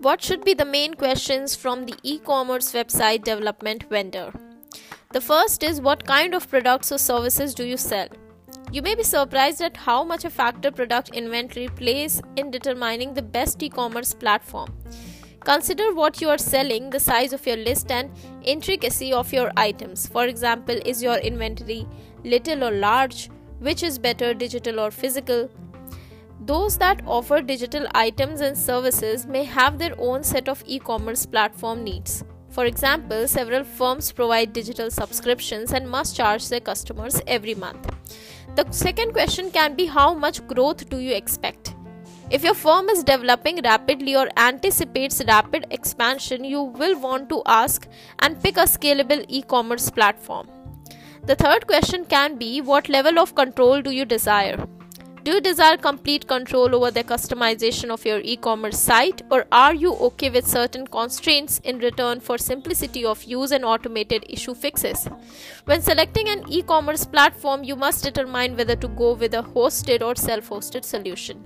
What should be the main questions from the e commerce website development vendor? The first is what kind of products or services do you sell? You may be surprised at how much a factor product inventory plays in determining the best e commerce platform. Consider what you are selling, the size of your list, and intricacy of your items. For example, is your inventory little or large? Which is better, digital or physical? Those that offer digital items and services may have their own set of e commerce platform needs. For example, several firms provide digital subscriptions and must charge their customers every month. The second question can be how much growth do you expect? If your firm is developing rapidly or anticipates rapid expansion, you will want to ask and pick a scalable e commerce platform. The third question can be what level of control do you desire? Do you desire complete control over the customization of your e commerce site, or are you okay with certain constraints in return for simplicity of use and automated issue fixes? When selecting an e commerce platform, you must determine whether to go with a hosted or self hosted solution.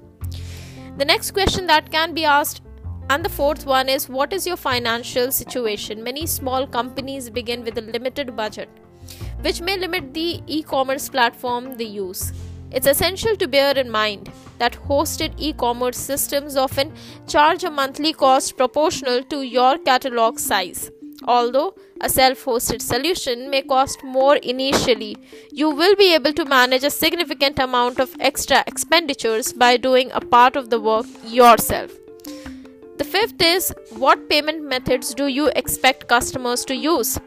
The next question that can be asked and the fourth one is what is your financial situation? Many small companies begin with a limited budget, which may limit the e commerce platform they use. It's essential to bear in mind that hosted e commerce systems often charge a monthly cost proportional to your catalog size. Although a self hosted solution may cost more initially, you will be able to manage a significant amount of extra expenditures by doing a part of the work yourself. The fifth is what payment methods do you expect customers to use?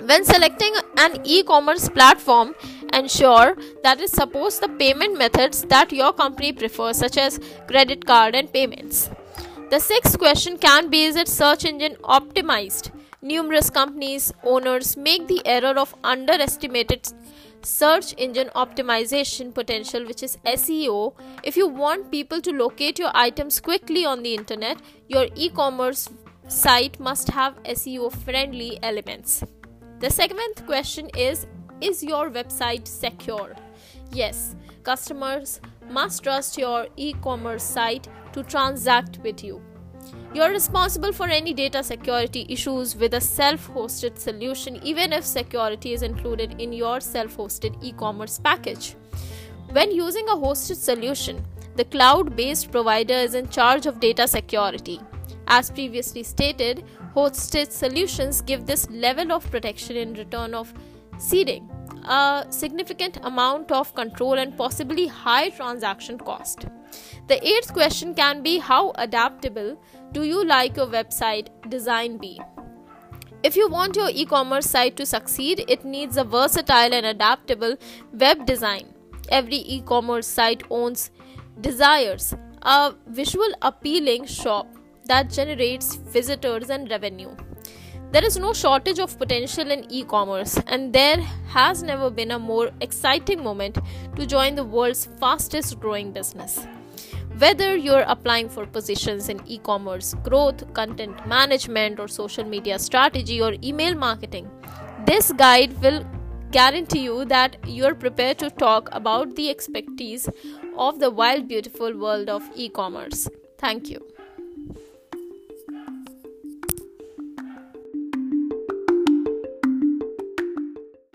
When selecting an e commerce platform, ensure that it supports the payment methods that your company prefers, such as credit card and payments. The sixth question can be Is it search engine optimized? Numerous companies owners make the error of underestimated search engine optimization potential, which is SEO. If you want people to locate your items quickly on the internet, your e commerce site must have SEO friendly elements. The seventh question is is your website secure? Yes, customers must trust your e commerce site to transact with you. You're responsible for any data security issues with a self hosted solution, even if security is included in your self hosted e commerce package. When using a hosted solution, the cloud based provider is in charge of data security. As previously stated, hosted solutions give this level of protection in return of ceding a significant amount of control and possibly high transaction cost. The eighth question can be how adaptable do you like your website design be? If you want your e commerce site to succeed, it needs a versatile and adaptable web design. Every e commerce site owns desires a visual appealing shop that generates visitors and revenue. There is no shortage of potential in e commerce, and there has never been a more exciting moment to join the world's fastest growing business. Whether you're applying for positions in e commerce, growth, content management, or social media strategy, or email marketing, this guide will guarantee you that you're prepared to talk about the expertise of the wild, beautiful world of e commerce. Thank you.